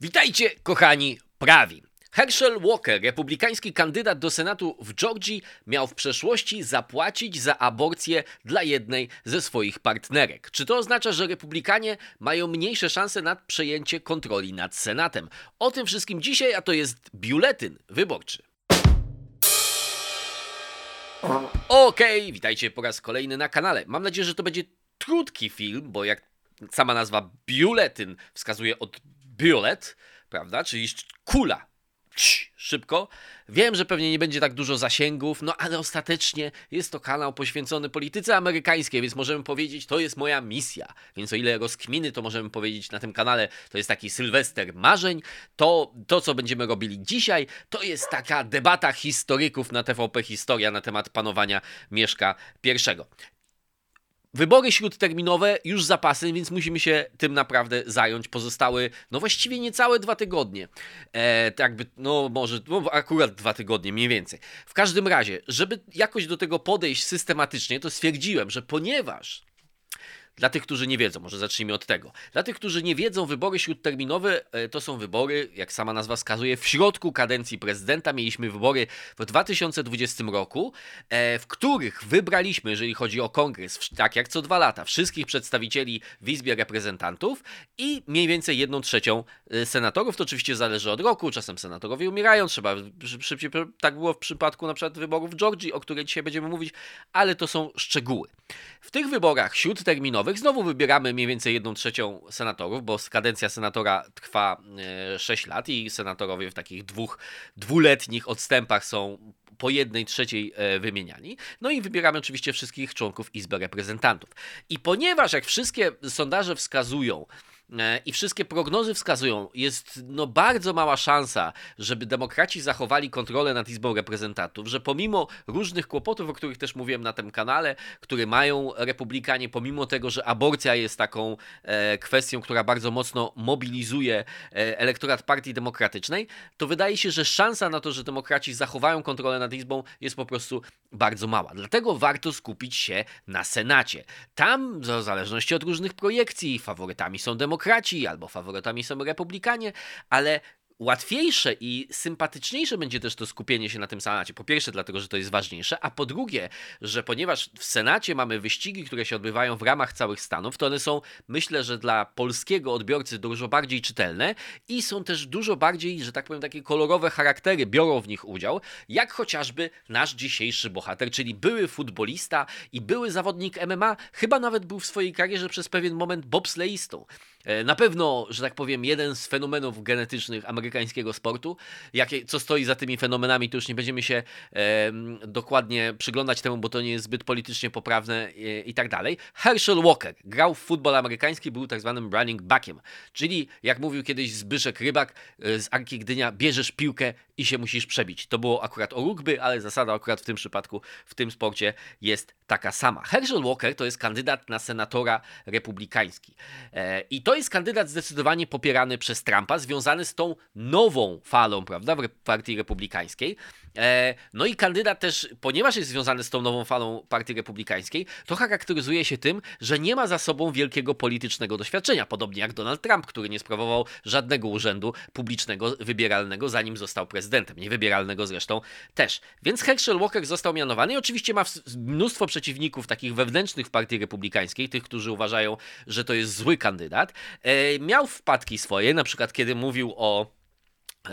Witajcie, kochani prawi. Herschel Walker, republikański kandydat do Senatu w Georgii, miał w przeszłości zapłacić za aborcję dla jednej ze swoich partnerek. Czy to oznacza, że republikanie mają mniejsze szanse na przejęcie kontroli nad Senatem? O tym wszystkim dzisiaj, a to jest biuletyn wyborczy. Okej, okay, witajcie po raz kolejny na kanale. Mam nadzieję, że to będzie krótki film, bo jak sama nazwa biuletyn wskazuje od bullet, prawda, czyli kula. Szybko. Wiem, że pewnie nie będzie tak dużo zasięgów, no ale ostatecznie jest to kanał poświęcony polityce amerykańskiej, więc możemy powiedzieć, to jest moja misja. Więc o ile rozkminy, to możemy powiedzieć na tym kanale, to jest taki sylwester marzeń, to to, co będziemy robili dzisiaj, to jest taka debata historyków na TVP Historia na temat panowania Mieszka I. Wybory śródterminowe już zapasy, więc musimy się tym naprawdę zająć. Pozostały, no właściwie niecałe dwa tygodnie. E, tak by, no może, no akurat dwa tygodnie, mniej więcej. W każdym razie, żeby jakoś do tego podejść systematycznie, to stwierdziłem, że ponieważ dla tych, którzy nie wiedzą, może zacznijmy od tego. Dla tych, którzy nie wiedzą, wybory śródterminowe e, to są wybory, jak sama nazwa wskazuje, w środku kadencji prezydenta. Mieliśmy wybory w 2020 roku, e, w których wybraliśmy, jeżeli chodzi o kongres, tak jak co dwa lata, wszystkich przedstawicieli w Izbie Reprezentantów i mniej więcej jedną trzecią e, senatorów. To oczywiście zależy od roku, czasem senatorowie umierają, trzeba szybciej, tak było w przypadku na przykład wyborów w Georgii, o której dzisiaj będziemy mówić, ale to są szczegóły. W tych wyborach śródterminowych Znowu wybieramy mniej więcej jedną trzecią senatorów, bo kadencja senatora trwa 6 e, lat i senatorowie w takich dwóch, dwuletnich odstępach są po jednej trzeciej e, wymieniani. No i wybieramy oczywiście wszystkich członków Izby Reprezentantów. I ponieważ, jak wszystkie sondaże wskazują, i wszystkie prognozy wskazują, jest no bardzo mała szansa, żeby demokraci zachowali kontrolę nad Izbą Reprezentantów, że pomimo różnych kłopotów, o których też mówiłem na tym kanale, które mają republikanie, pomimo tego, że aborcja jest taką e, kwestią, która bardzo mocno mobilizuje e, elektorat Partii Demokratycznej, to wydaje się, że szansa na to, że demokraci zachowają kontrolę nad Izbą jest po prostu bardzo mała. Dlatego warto skupić się na Senacie. Tam, w zależności od różnych projekcji, faworytami są demokraci, demokraci albo faworytami są republikanie, ale łatwiejsze i sympatyczniejsze będzie też to skupienie się na tym Senacie. Po pierwsze, dlatego, że to jest ważniejsze, a po drugie, że ponieważ w Senacie mamy wyścigi, które się odbywają w ramach całych Stanów, to one są, myślę, że dla polskiego odbiorcy dużo bardziej czytelne i są też dużo bardziej, że tak powiem, takie kolorowe charaktery biorą w nich udział, jak chociażby nasz dzisiejszy bohater, czyli były futbolista i były zawodnik MMA, chyba nawet był w swojej karierze przez pewien moment bobsleistą. E, na pewno, że tak powiem, jeden z fenomenów genetycznych amerykańskiego sportu. Jakie, co stoi za tymi fenomenami, to już nie będziemy się e, dokładnie przyglądać temu, bo to nie jest zbyt politycznie poprawne e, i tak dalej. Herschel Walker grał w futbol amerykański, był tak zwanym running backiem, czyli jak mówił kiedyś Zbyszek Rybak e, z Arki Gdynia, bierzesz piłkę i się musisz przebić. To było akurat o rugby, ale zasada akurat w tym przypadku, w tym sporcie jest taka sama. Herschel Walker to jest kandydat na senatora republikański. E, I to jest kandydat zdecydowanie popierany przez Trumpa, związany z tą nową falą, prawda, w partii republikańskiej. E, no i kandydat też, ponieważ jest związany z tą nową falą partii republikańskiej, to charakteryzuje się tym, że nie ma za sobą wielkiego politycznego doświadczenia, podobnie jak Donald Trump, który nie sprawował żadnego urzędu publicznego wybieralnego, zanim został prezydentem, niewybieralnego zresztą też. Więc Herschel Walker został mianowany i oczywiście ma mnóstwo przeciwników takich wewnętrznych w partii republikańskiej, tych, którzy uważają, że to jest zły kandydat. E, miał wpadki swoje, na przykład kiedy mówił o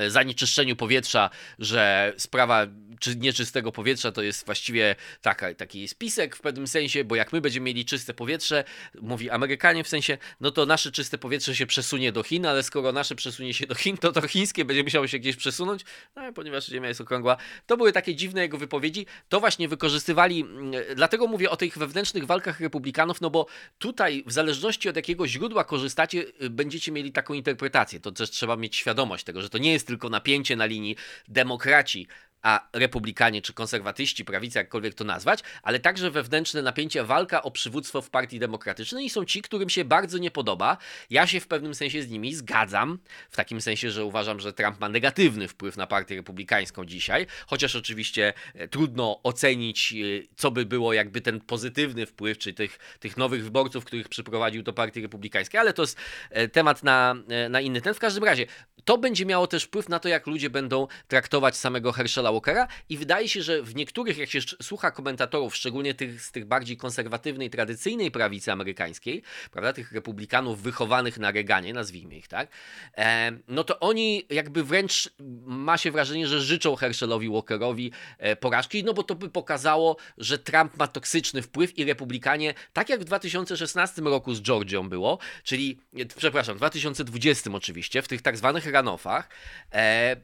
zanieczyszczeniu powietrza, że sprawa czy nieczystego powietrza to jest właściwie taka, taki spisek w pewnym sensie, bo jak my będziemy mieli czyste powietrze, mówi Amerykanie w sensie, no to nasze czyste powietrze się przesunie do Chin, ale skoro nasze przesunie się do Chin, to to chińskie będzie musiało się gdzieś przesunąć, no, ponieważ Ziemia jest okrągła. To były takie dziwne jego wypowiedzi, to właśnie wykorzystywali, mm, dlatego mówię o tych wewnętrznych walkach republikanów, no bo tutaj w zależności od jakiego źródła korzystacie, y, będziecie mieli taką interpretację. To też trzeba mieć świadomość tego, że to nie jest tylko napięcie na linii demokraci a republikanie czy konserwatyści, prawica, jakkolwiek to nazwać, ale także wewnętrzne napięcie, walka o przywództwo w Partii Demokratycznej i są ci, którym się bardzo nie podoba. Ja się w pewnym sensie z nimi zgadzam, w takim sensie, że uważam, że Trump ma negatywny wpływ na Partię Republikańską dzisiaj, chociaż oczywiście e, trudno ocenić, e, co by było, jakby ten pozytywny wpływ, czy tych, tych nowych wyborców, których przyprowadził do Partii Republikańskiej, ale to jest e, temat na, na inny ten. W każdym razie, to będzie miało też wpływ na to, jak ludzie będą traktować samego Herschela Walkera i wydaje się, że w niektórych, jak się słucha komentatorów, szczególnie tych z tych bardziej konserwatywnej, tradycyjnej prawicy amerykańskiej, prawda, tych republikanów wychowanych na Reganie, nazwijmy ich tak, e, no to oni jakby wręcz ma się wrażenie, że życzą Herschelowi Walkerowi e, porażki, no bo to by pokazało, że Trump ma toksyczny wpływ i republikanie, tak jak w 2016 roku z Georgią było, czyli, przepraszam, w 2020 oczywiście, w tych tak zwanych runoffach, e,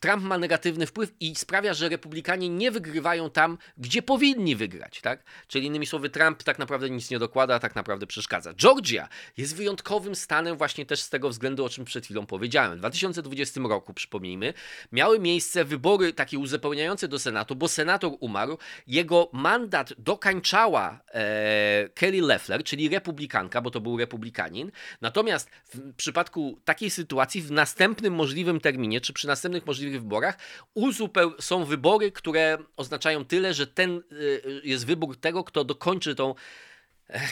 Trump ma negatywny wpływ i sprawia, że republikanie nie wygrywają tam, gdzie powinni wygrać, tak? Czyli innymi słowy, Trump tak naprawdę nic nie dokłada, tak naprawdę przeszkadza. Georgia jest wyjątkowym stanem właśnie też z tego względu, o czym przed chwilą powiedziałem. W 2020 roku, przypomnijmy, miały miejsce wybory takie uzupełniające do Senatu, bo senator umarł, jego mandat dokańczała e, Kelly Leffler, czyli republikanka, bo to był republikanin. Natomiast w przypadku takiej sytuacji, w następnym możliwym terminie, czy przy następnych możliwych wyborach, uzupeł są wybory, które oznaczają tyle, że ten y, jest wybór tego, kto dokończy tą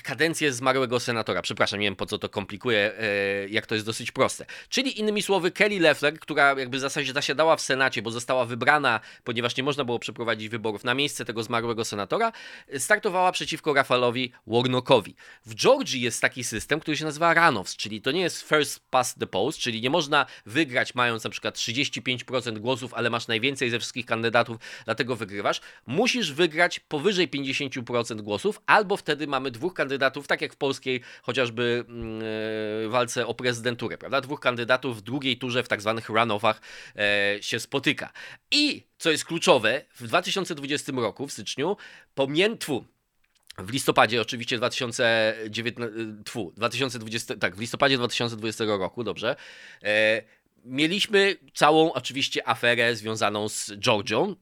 kadencję zmarłego senatora. Przepraszam, nie wiem po co to komplikuje, e, jak to jest dosyć proste. Czyli innymi słowy, Kelly Leffler, która jakby w zasadzie zasiadała w Senacie, bo została wybrana, ponieważ nie można było przeprowadzić wyborów na miejsce tego zmarłego senatora, startowała przeciwko Rafalowi Warnockowi. W Georgii jest taki system, który się nazywa runoffs, czyli to nie jest first past the post, czyli nie można wygrać mając na przykład 35% głosów, ale masz najwięcej ze wszystkich kandydatów, dlatego wygrywasz. Musisz wygrać powyżej 50% głosów, albo wtedy mamy kandydatów, tak jak w polskiej chociażby yy, walce o prezydenturę, prawda? Dwóch kandydatów w drugiej turze w tak zwanych runoffach e, się spotyka. I co jest kluczowe, w 2020 roku, w styczniu, pomiętwu w listopadzie oczywiście 2019, 2020, tak, w listopadzie 2020 roku, dobrze, e, Mieliśmy całą oczywiście aferę związaną z Georgią,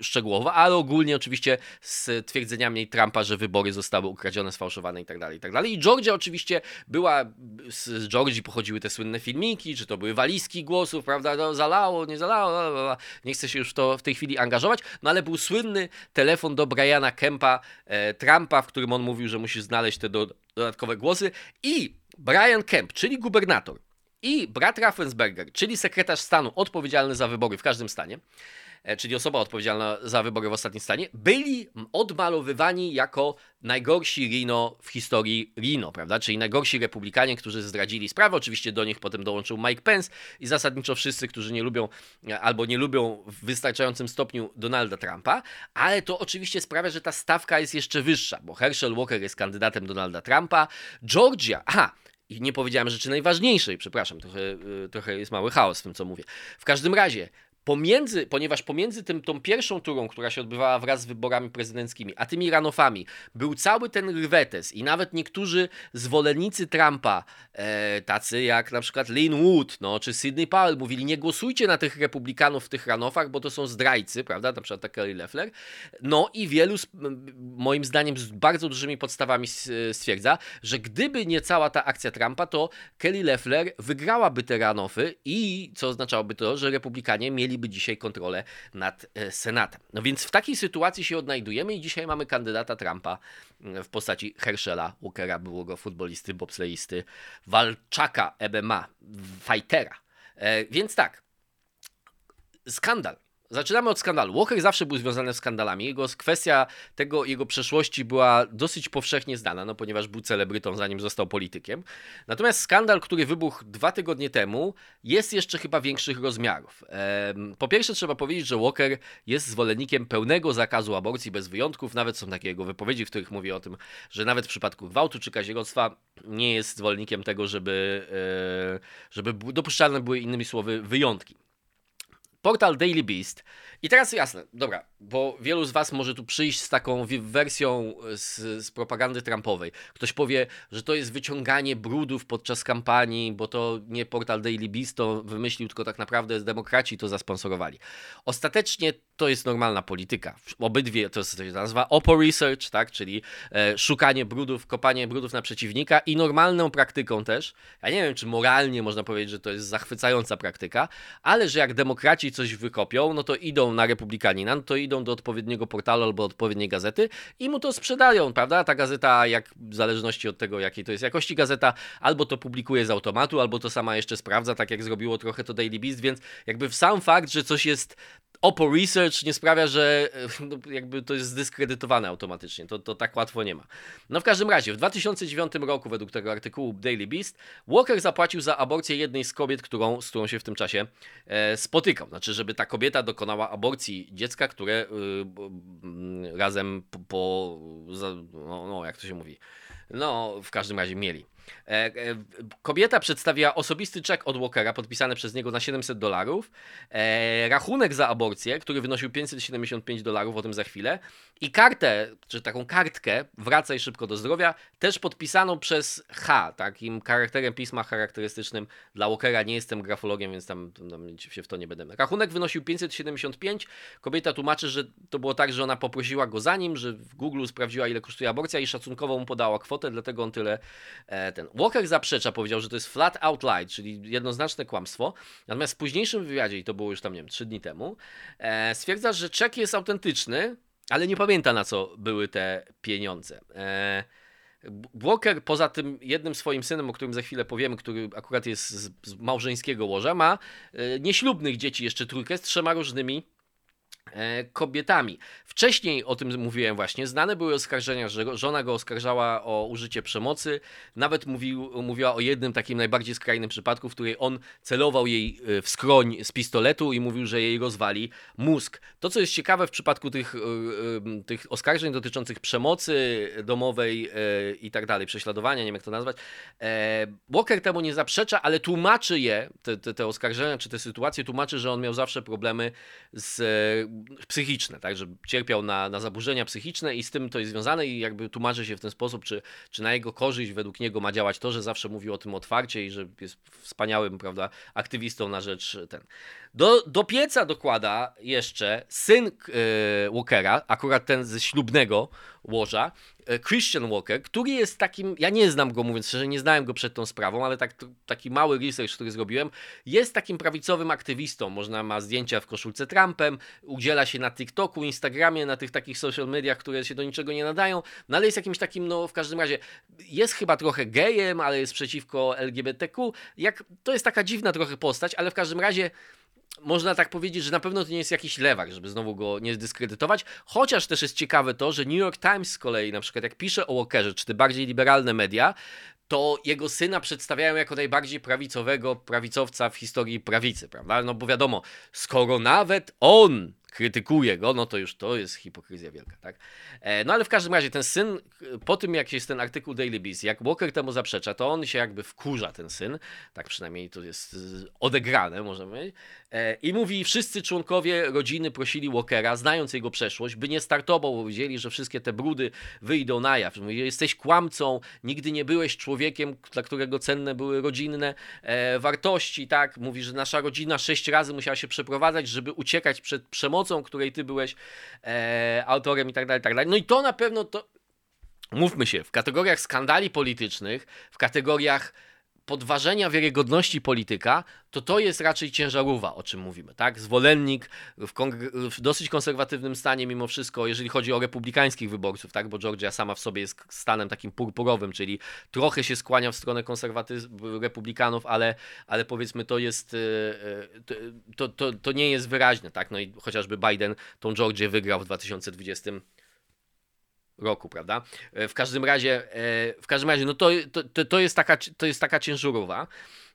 szczegółowo, ale ogólnie oczywiście z twierdzeniami Trumpa, że wybory zostały ukradzione, sfałszowane itd. Tak itd. Tak I Georgia oczywiście była, z Georgii pochodziły te słynne filmiki, czy to były walizki głosów, prawda, no, zalało, nie zalało, bla, bla, bla. nie chcę się już w to w tej chwili angażować, no ale był słynny telefon do Briana Kempa e, Trumpa, w którym on mówił, że musi znaleźć te do, dodatkowe głosy i Brian Kemp, czyli gubernator, i brat Raffensberger, czyli sekretarz stanu odpowiedzialny za wybory w każdym stanie, e, czyli osoba odpowiedzialna za wybory w ostatnim stanie, byli odmalowywani jako najgorsi Rino w historii Rino, prawda? Czyli najgorsi republikanie, którzy zdradzili sprawę. Oczywiście do nich potem dołączył Mike Pence i zasadniczo wszyscy, którzy nie lubią e, albo nie lubią w wystarczającym stopniu Donalda Trumpa, ale to oczywiście sprawia, że ta stawka jest jeszcze wyższa, bo Herschel Walker jest kandydatem Donalda Trumpa, Georgia, aha, i nie powiedziałem rzeczy najważniejszej, przepraszam, trochę, y, trochę jest mały chaos w tym, co mówię. W każdym razie, pomiędzy, ponieważ pomiędzy tym, tą pierwszą turą, która się odbywała wraz z wyborami prezydenckimi, a tymi ranofami, był cały ten rwetes i nawet niektórzy zwolennicy Trumpa, e, tacy jak na przykład Lynn Wood, no, czy Sidney Powell, mówili, nie głosujcie na tych republikanów w tych ranofach, bo to są zdrajcy, prawda, na przykład Kelly Leffler. No i wielu, moim zdaniem, z bardzo dużymi podstawami stwierdza, że gdyby nie cała ta akcja Trumpa, to Kelly Leffler wygrałaby te ranofy i co oznaczałoby to, że republikanie mieli mieliby dzisiaj kontrolę nad e, Senatem. No więc w takiej sytuacji się odnajdujemy i dzisiaj mamy kandydata Trumpa mm, w postaci Herschela Walkera, byłego futbolisty, bobsleisty, walczaka MMA, fightera. E, więc tak, skandal Zaczynamy od skandalu. Walker zawsze był związany z skandalami. Jego kwestia tego, jego przeszłości była dosyć powszechnie znana, no, ponieważ był celebrytą, zanim został politykiem. Natomiast skandal, który wybuchł dwa tygodnie temu, jest jeszcze chyba większych rozmiarów. Po pierwsze, trzeba powiedzieć, że Walker jest zwolennikiem pełnego zakazu aborcji bez wyjątków. Nawet są takie jego wypowiedzi, w których mówi o tym, że nawet w przypadku gwałtu czy kazirodztwa nie jest zwolennikiem tego, żeby, e, żeby dopuszczalne były innymi słowy wyjątki. Portal Daily Beast. I teraz jasne, dobra, bo wielu z Was może tu przyjść z taką wersją z, z, propagandy Trumpowej. Ktoś powie, że to jest wyciąganie brudów podczas kampanii, bo to nie portal Daily Beast to wymyślił, tylko tak naprawdę demokraci to zasponsorowali. Ostatecznie to jest normalna polityka. Obydwie to się nazywa Oppo Research, tak, czyli e, szukanie brudów, kopanie brudów na przeciwnika i normalną praktyką też. Ja nie wiem, czy moralnie można powiedzieć, że to jest zachwycająca praktyka, ale że jak demokraci coś wykopią, no to idą na republikanina, no to idą do odpowiedniego portalu albo odpowiedniej gazety i mu to sprzedają, prawda? Ta gazeta, jak w zależności od tego, jakiej to jest jakości gazeta, albo to publikuje z automatu, albo to sama jeszcze sprawdza, tak jak zrobiło trochę to Daily Beast, więc jakby w sam fakt, że coś jest Oppo Research nie sprawia, że no, jakby to jest zdyskredytowane automatycznie. To, to tak łatwo nie ma. No w każdym razie, w 2009 roku, według tego artykułu Daily Beast, Walker zapłacił za aborcję jednej z kobiet, którą, z którą się w tym czasie e, spotykał. Znaczy, żeby ta kobieta dokonała aborcji dziecka, które y, razem po, po za, no, no, jak to się mówi, no w każdym razie mieli. E, e, kobieta przedstawiła osobisty czek od Walkera podpisany przez niego na 700 dolarów, e, rachunek za aborcję, który wynosił 575 dolarów, o tym za chwilę, i kartę, czy taką kartkę, wracaj szybko do zdrowia, też podpisaną przez H, takim charakterem pisma charakterystycznym dla Walkera. Nie jestem grafologiem, więc tam, tam się w to nie będę. Rachunek wynosił 575. Kobieta tłumaczy, że to było tak, że ona poprosiła go za nim, że w Google sprawdziła, ile kosztuje aborcja i szacunkowo mu podała kwotę, dlatego on tyle e, ten. Walker zaprzecza, powiedział, że to jest flat out lie, czyli jednoznaczne kłamstwo. Natomiast w późniejszym wywiadzie, i to było już tam, nie wiem, trzy dni temu, e, stwierdza, że czek jest autentyczny, ale nie pamięta na co były te pieniądze. E, Walker, poza tym jednym swoim synem, o którym za chwilę powiemy, który akurat jest z, małżeńskiego łoża, ma nieślubnych dzieci, jeszcze trójkę z trzema różnymi kobietami. Wcześniej o tym mówiłem właśnie, znane były oskarżenia, że żona go oskarżała o użycie przemocy, nawet mówił, mówiła o jednym takim najbardziej skrajnym przypadku, w której on celował jej e, w skroń z pistoletu i mówił, że jej rozwali mózg. To, co jest ciekawe w przypadku tych, e, tych oskarżeń dotyczących przemocy domowej i tak dalej, prześladowania, nie wiem jak to nazwać, Walker temu nie zaprzecza, ale tłumaczy je, te, te, te oskarżenia czy te sytuacje, tłumaczy, że on miał zawsze problemy z psychiczne, tak, że cierpiał na, na zaburzenia psychiczne i z tym to jest związane i jakby tłumaczy się w ten sposób, czy, czy na jego korzyść według niego ma działać to, że zawsze mówi o tym otwarcie i że jest wspaniałym, prawda, aktywistą na rzecz ten. Do, do pieca dokłada jeszcze syn yy, Walkera, akurat ten ze ślubnego łoża, e, Christian Walker, który jest takim, ja nie znam go mówiąc szczerze, nie znałem go przed tą sprawą, ale tak, taki mały research, który zrobiłem, jest takim prawicowym aktywistą, można ma zdjęcia w koszulce Trumpem, udziela się na TikToku, Instagramie, na tych takich social mediach, które się do niczego nie nadają, no ale jest jakimś takim, no w każdym razie, jest chyba trochę gejem, ale jest przeciwko LGBTQ, jak, to jest taka dziwna trochę postać, ale w każdym razie można tak powiedzieć, że na pewno to nie jest jakiś lewak, żeby znowu go nie zdyskredytować. Chociaż też jest ciekawe to, że New York Times z kolei, na przykład jak pisze o Walkerze, czy te bardziej liberalne media, to jego syna przedstawiają jako najbardziej prawicowego prawicowca w historii prawicy, prawda? No bo wiadomo, skoro nawet on krytykuje go, no to już to jest hipokryzja wielka, tak? E, no ale w każdym razie ten syn, po tym jak jest ten artykuł Daily Beast, jak Walker temu zaprzecza, to on się jakby wkurza, ten syn, tak przynajmniej to jest odegrane, możemy powiedzieć, e, i mówi, wszyscy członkowie rodziny prosili Walkera, znając jego przeszłość, by nie startował, bo wiedzieli, że wszystkie te brudy wyjdą na jaw. Mówi, jesteś kłamcą, nigdy nie byłeś człowiekiem, dla którego cenne były rodzinne e, wartości, tak? Mówi, że nasza rodzina sześć razy musiała się przeprowadzać, żeby uciekać przed przemocą, której ty byłeś e, autorem i tak dalej, tak dalej. No i to na pewno to, mówmy się, w kategoriach skandali politycznych, w kategoriach podważenia wiarygodności polityka, to to jest raczej ciężarówka, o czym mówimy, tak? Zwolennik w, w, dosyć konserwatywnym stanie mimo wszystko, jeżeli chodzi o republikańskich wyborców, tak? Bo Georgia sama w sobie jest stanem takim purpurowym, czyli trochę się skłania w stronę konserwatyzmu republikanów, ale, ale powiedzmy to jest, e, e, to, to, to nie jest wyraźne, tak? No i chociażby Biden tą Georgię wygrał w 2020 roku, prawda? E, w każdym razie, e, w każdym razie, no to, to, to, jest, taka, to jest taka ciężarowa.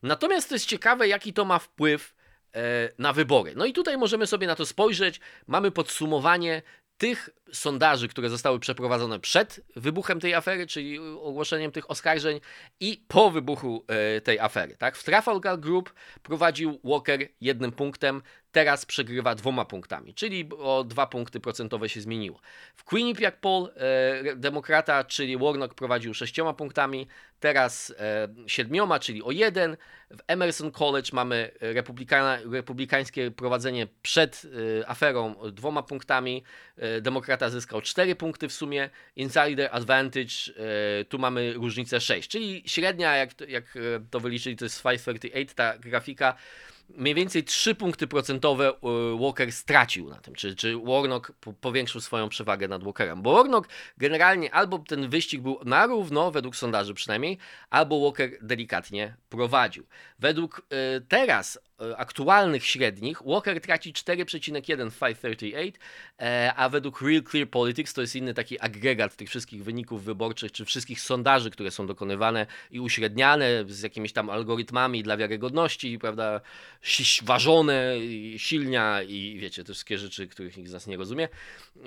Natomiast to jest ciekawe, jaki to ma wpływ e, na wybory. No i tutaj możemy sobie na to spojrzeć. Mamy podsumowanie tych sondaży, które zostały przeprowadzone przed wybuchem tej afery, czyli ogłoszeniem tych oskarżeń i po wybuchu e, tej afery. Tak? W Trafalgar Group prowadził Walker jednym punktem, teraz przegrywa dwoma punktami, czyli o dwa punkty procentowe się zmieniło. W Quinnipiac Poll e, demokrata, czyli Warnock prowadził sześcioma punktami, teraz e, siedmioma, czyli o jeden. W Emerson College mamy republikańskie prowadzenie przed aferą dwoma punktami. E, demokrata zyskał cztery punkty w sumie. Insider Advantage, e, tu mamy różnicę 6, czyli średnia, jak, jak e, to wyliczyli, to jest 538 ta grafika mniej więcej 3 punkty procentowe e, Walker stracił na tym, czy, czy Warnock powiększył swoją przewagę nad Walkerem. Bo Warnock generalnie albo ten wyścig był na równo, według sondaży przynajmniej, albo Walker delikatnie prowadził. Według teraz aktualnych średnich Walker traci 4,1 w 538, e, a według Real Clear Politics to jest inny taki agregat tych wszystkich wyników wyborczych, czy wszystkich sondaży, które są dokonywane i uśredniane z jakimiś tam algorytmami dla wiarygodności, prawda, ważone, silnia i wiecie, te wszystkie rzeczy, których nikt z nas nie rozumie.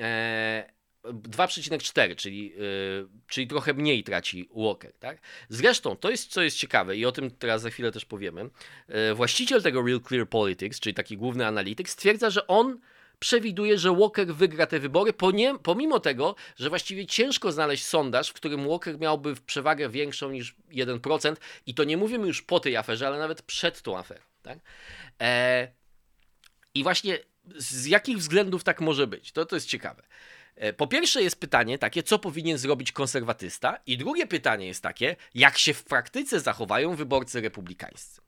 E, 2,4, czyli, yy, czyli trochę mniej traci Walker. Tak? Zresztą to jest, co jest ciekawe i o tym teraz za chwilę też powiemy. Yy, właściciel tego Real Clear Politics, czyli taki główny analityk, stwierdza, że on przewiduje, że Walker wygra te wybory, pomimo tego, że właściwie ciężko znaleźć sondaż, w którym Walker miałby przewagę większą niż 1%, i to nie mówimy już po tej aferze, ale nawet przed tą aferą. Tak? E, I właśnie z jakich względów tak może być? To, to jest ciekawe. E, po pierwsze jest pytanie takie, co powinien zrobić konserwatysta, i drugie pytanie jest takie, jak się w praktyce zachowają wyborcy republikańscy.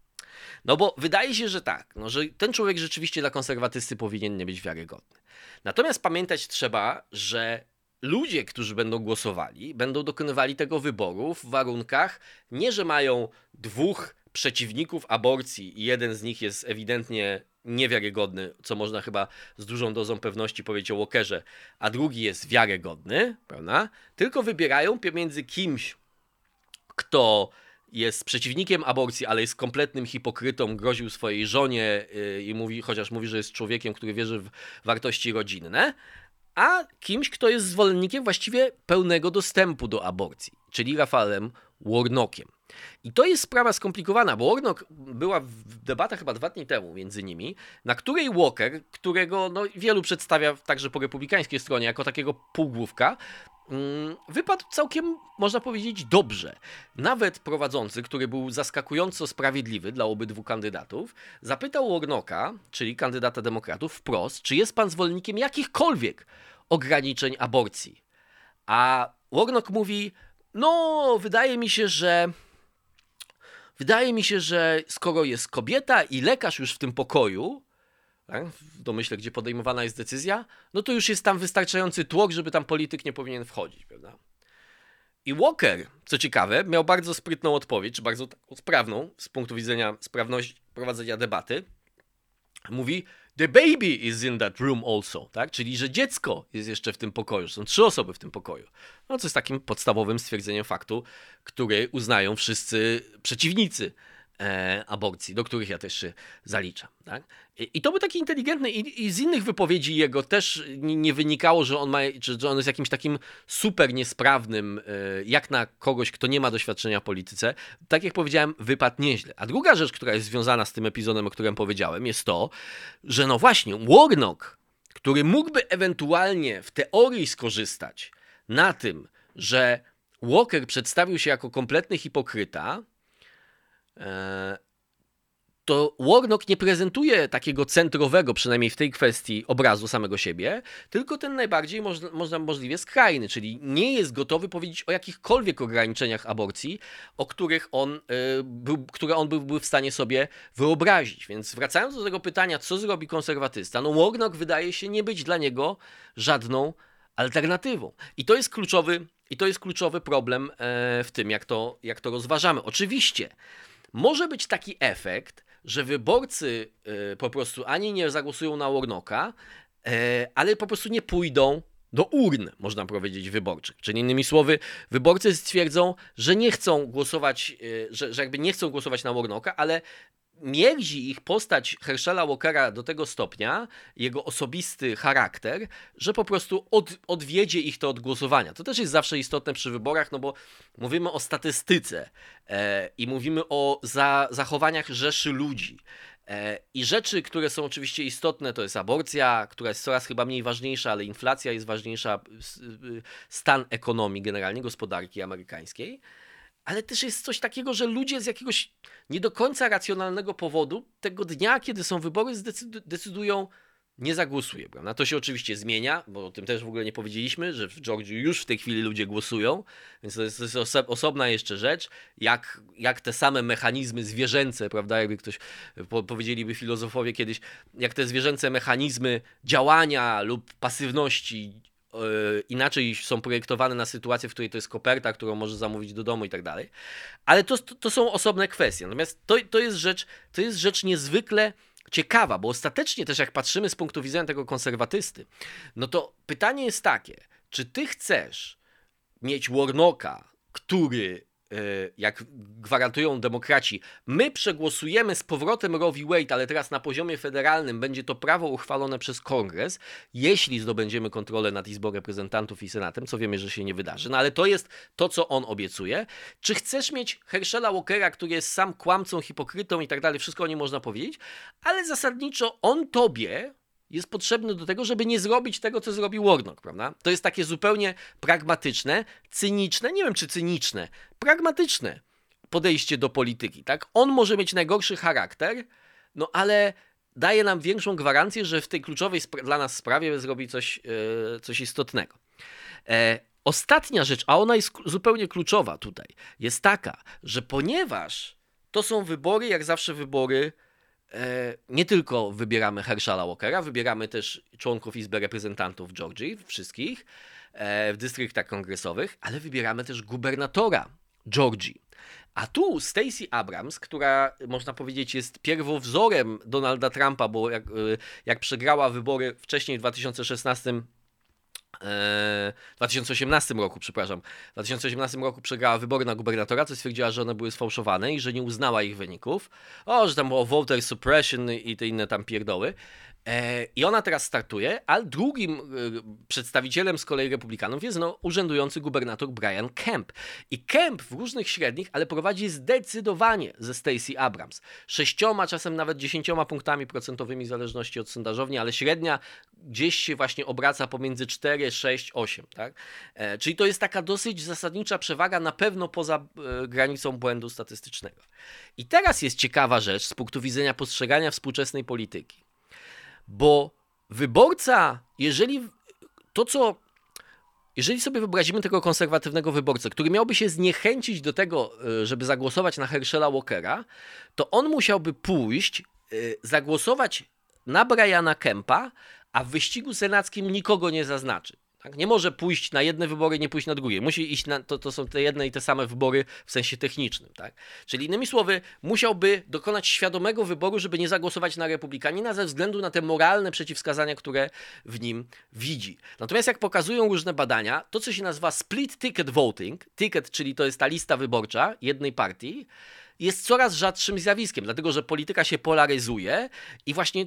No bo wydaje się, że tak, no, że ten człowiek rzeczywiście dla konserwatysty powinien nie być wiarygodny. Natomiast pamiętać trzeba, że ludzie, którzy będą głosowali, będą dokonywali tego wyboru w warunkach nie, że mają dwóch przeciwników aborcji i jeden z nich jest ewidentnie niewiarygodny, co można chyba z dużą dozą pewności powiedzieć o Walkerze, a drugi jest wiarygodny, prawda? Tylko wybierają pomiędzy kimś, kto jest przeciwnikiem aborcji, ale jest kompletnym hipokrytą, groził swojej żonie yy, i mówi, chociaż mówi, że jest człowiekiem, który wierzy w wartości rodzinne, a kimś, kto jest zwolennikiem właściwie pełnego dostępu do aborcji, czyli Rafalem Warnockiem. I to jest sprawa skomplikowana, bo Warnock była w debatach chyba dwa dni temu między nimi, na której Walker, którego no, wielu przedstawia także po republikańskiej stronie jako takiego półgłówka, mm, wypadł całkiem, można powiedzieć, dobrze. Nawet prowadzący, który był zaskakująco sprawiedliwy dla obydwu kandydatów, zapytał Warnocka, czyli kandydata demokratów, wprost, czy jest pan zwolennikiem jakichkolwiek ograniczeń aborcji. A Warnock mówi, no, wydaje mi się, że Wydaje mi się, że skoro jest kobieta i lekarz już w tym pokoju, tak, w domyśle, gdzie podejmowana jest decyzja, no to już jest tam wystarczający tłok, żeby tam polityk nie powinien wchodzić, prawda? I Walker, co ciekawe, miał bardzo sprytną odpowiedź, czy bardzo sprawną z punktu widzenia sprawności prowadzenia debaty. Mówi, The baby is in that room also, tak? Czyli, że dziecko jest jeszcze w tym pokoju, są trzy osoby w tym pokoju. No, co jest takim podstawowym stwierdzeniem faktu, który uznają wszyscy przeciwnicy aborcji, do których ja też się zaliczam. Tak? I, to był taki inteligentny i, i, z innych wypowiedzi jego też nie, nie wynikało, że on, ma, że on jest jakimś takim super niesprawnym, e, jak na kogoś, kto nie ma doświadczenia w polityce. Tak jak powiedziałem, wypadł nieźle. A druga rzecz, która jest związana z tym epizodem, o którym powiedziałem, jest to, że no właśnie, Warnock, który mógłby ewentualnie w teorii skorzystać na tym, że Walker przedstawił się jako kompletny hipokryta, E, to Warnock nie prezentuje takiego centrowego, przynajmniej w tej kwestii, obrazu samego siebie, tylko ten najbardziej można, można możliwie skrajny, czyli nie jest gotowy powiedzieć o jakichkolwiek ograniczeniach aborcji, o których on, y, był, które on byłby w stanie sobie wyobrazić. Więc wracając do tego pytania, co zrobi konserwatysta, no Warnock wydaje się nie być dla niego żadną alternatywą. I to jest kluczowy, i to jest kluczowy problem e, w tym, jak to, jak to rozważamy. Oczywiście może być taki efekt, że wyborcy y, po prostu ani nie zagłosują na Warnocka, e, ale po prostu nie pójdą do urn, można powiedzieć, wyborczych. Czyli innymi słowy, wyborcy stwierdzą, że nie chcą głosować, y, że, że jakby nie chcą głosować na Warnocka, ale mierdzi ich postać Herschela Walkera do tego stopnia, jego osobisty charakter, że po prostu od, odwiedzie ich to od głosowania. To też jest zawsze istotne przy wyborach, no bo mówimy o statystyce e, i mówimy o za, zachowaniach rzeszy ludzi. E, I rzeczy, które są oczywiście istotne, to jest aborcja, która jest coraz chyba mniej ważniejsza, ale inflacja jest ważniejsza, stan ekonomii generalnie, gospodarki amerykańskiej ale też jest coś takiego, że ludzie z jakiegoś nie do końca racjonalnego powodu tego dnia, kiedy są wybory, decydują, nie zagłosuję. Prawda? To się oczywiście zmienia, bo o tym też w ogóle nie powiedzieliśmy, że w Georgii już w tej chwili ludzie głosują, więc to jest, to jest oso osobna jeszcze rzecz, jak, jak te same mechanizmy zwierzęce, prawda, jakby ktoś po powiedzieliby filozofowie kiedyś, jak te zwierzęce mechanizmy działania lub pasywności inaczej są projektowane na sytuację, w której to jest koperta, którą może zamówić do domu i tak dalej. Ale to, to są osobne kwestie. Natomiast to, to, jest rzecz, to jest rzecz niezwykle ciekawa, bo ostatecznie też jak patrzymy z punktu widzenia tego konserwatysty, no to pytanie jest takie, czy ty chcesz mieć Warnocka, który jak gwarantują demokraci, my przegłosujemy z powrotem Roe v. Wade, ale teraz na poziomie federalnym będzie to prawo uchwalone przez kongres, jeśli zdobędziemy kontrolę nad Izbą Reprezentantów i Senatem, co wiemy, że się nie wydarzy. No ale to jest to, co on obiecuje. Czy chcesz mieć Herschela Walkera, który jest sam kłamcą, hipokrytą i tak dalej, wszystko o nim można powiedzieć, ale zasadniczo on tobie jest potrzebny do tego, żeby nie zrobić tego, co zrobił Warnock, prawda? To jest takie zupełnie pragmatyczne, cyniczne, nie wiem czy cyniczne, pragmatyczne podejście do polityki, tak? On może mieć najgorszy charakter, no ale daje nam większą gwarancję, że w tej kluczowej dla nas sprawie zrobi coś, yy, coś istotnego. E, ostatnia rzecz, a ona jest zupełnie kluczowa tutaj, jest taka, że ponieważ to są wybory, jak zawsze wybory nie tylko wybieramy Herschela Walkera, wybieramy też członków Izby Reprezentantów Georgii, wszystkich, e, w dystryktach kongresowych, ale wybieramy też gubernatora Georgii. A tu Stacey Abrams, która można powiedzieć jest pierwowzorem Donalda Trumpa, bo jak, e, jak przegrała wybory wcześniej w 2016 w 2018 roku, przepraszam, w 2018 roku przegrała wybory na gubernatora, co stwierdziła, że one były sfałszowane i że nie uznała ich wyników. O, że tam było voter suppression i te inne tam pierdoły. E, I ona teraz startuje, a drugim e, przedstawicielem z kolei republikanów jest no, urzędujący gubernator Brian Kemp. I Kemp w różnych średnich, ale prowadzi zdecydowanie ze Stacey Abrams. Sześcioma, czasem nawet dziesięcioma punktami procentowymi w zależności od sondażowni, ale średnia gdzieś się właśnie obraca pomiędzy 4, 6, 8. Tak? E, czyli to jest taka dosyć zasadnicza przewaga, na pewno poza granicą błędu statystycznego. I teraz jest ciekawa rzecz z punktu widzenia postrzegania współczesnej polityki. Bo wyborca, jeżeli to, co. Jeżeli sobie wyobrazimy tego konserwatywnego wyborcę, który miałby się zniechęcić do tego, e, żeby zagłosować na Herschela Walkera, to on musiałby pójść, e, zagłosować na Briana Kempa, a w wyścigu senackim nikogo nie zaznaczy. Tak? Nie może pójść na jedne wybory, nie pójść na drugie. Musi iść na, to, to są te jedne i te same wybory w sensie technicznym. Tak? Czyli innymi słowy, musiałby dokonać świadomego wyboru, żeby nie zagłosować na republikanina ze względu na te moralne przeciwwskazania, które w nim widzi. Natomiast jak pokazują różne badania, to co się nazywa split ticket voting, ticket, czyli to jest ta lista wyborcza jednej partii, jest coraz rzadszym zjawiskiem, dlatego że polityka się polaryzuje i właśnie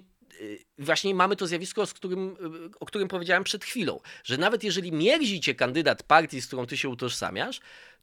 właśnie mamy to zjawisko, z którym, y, o którym powiedziałem przed chwilą, że nawet jeżeli mierzi cię kandydat partii, z którą ty się utożsamiasz,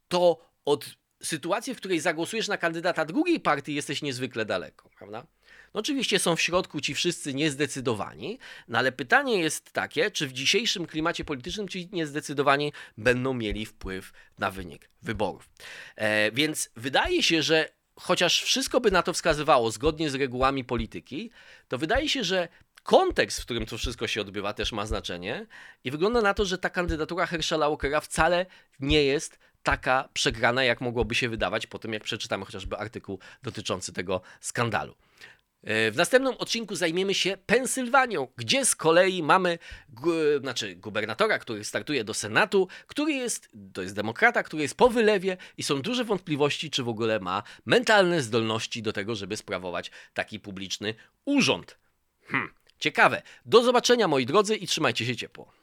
to od sytuacji, w której zagłosujesz na kandydata drugiej partii, jesteś niezwykle daleko, prawda? No oczywiście są w środku ci wszyscy niezdecydowani, no ale pytanie jest takie, czy w dzisiejszym klimacie politycznym ci niezdecydowani będą mieli wpływ na wynik wyborów. E, więc wydaje się, że chociaż wszystko by na to wskazywało zgodnie z regułami polityki, to wydaje się, że kontekst, w którym to wszystko się odbywa, też ma znaczenie i wygląda na to, że ta kandydatura Herschela Walkera wcale nie jest taka przegrana, jak mogłoby się wydawać po tym, jak przeczytamy chociażby artykuł dotyczący tego skandalu. E, w następnym odcinku zajmiemy się Pensylwanią, gdzie z kolei mamy gu, znaczy gubernatora, który startuje do Senatu, który jest, to jest demokrata, który jest po wylewie i są duże wątpliwości, czy w ogóle ma mentalne zdolności do tego, żeby sprawować taki publiczny urząd. Hmm, ciekawe. Do zobaczenia moi drodzy i trzymajcie się ciepło.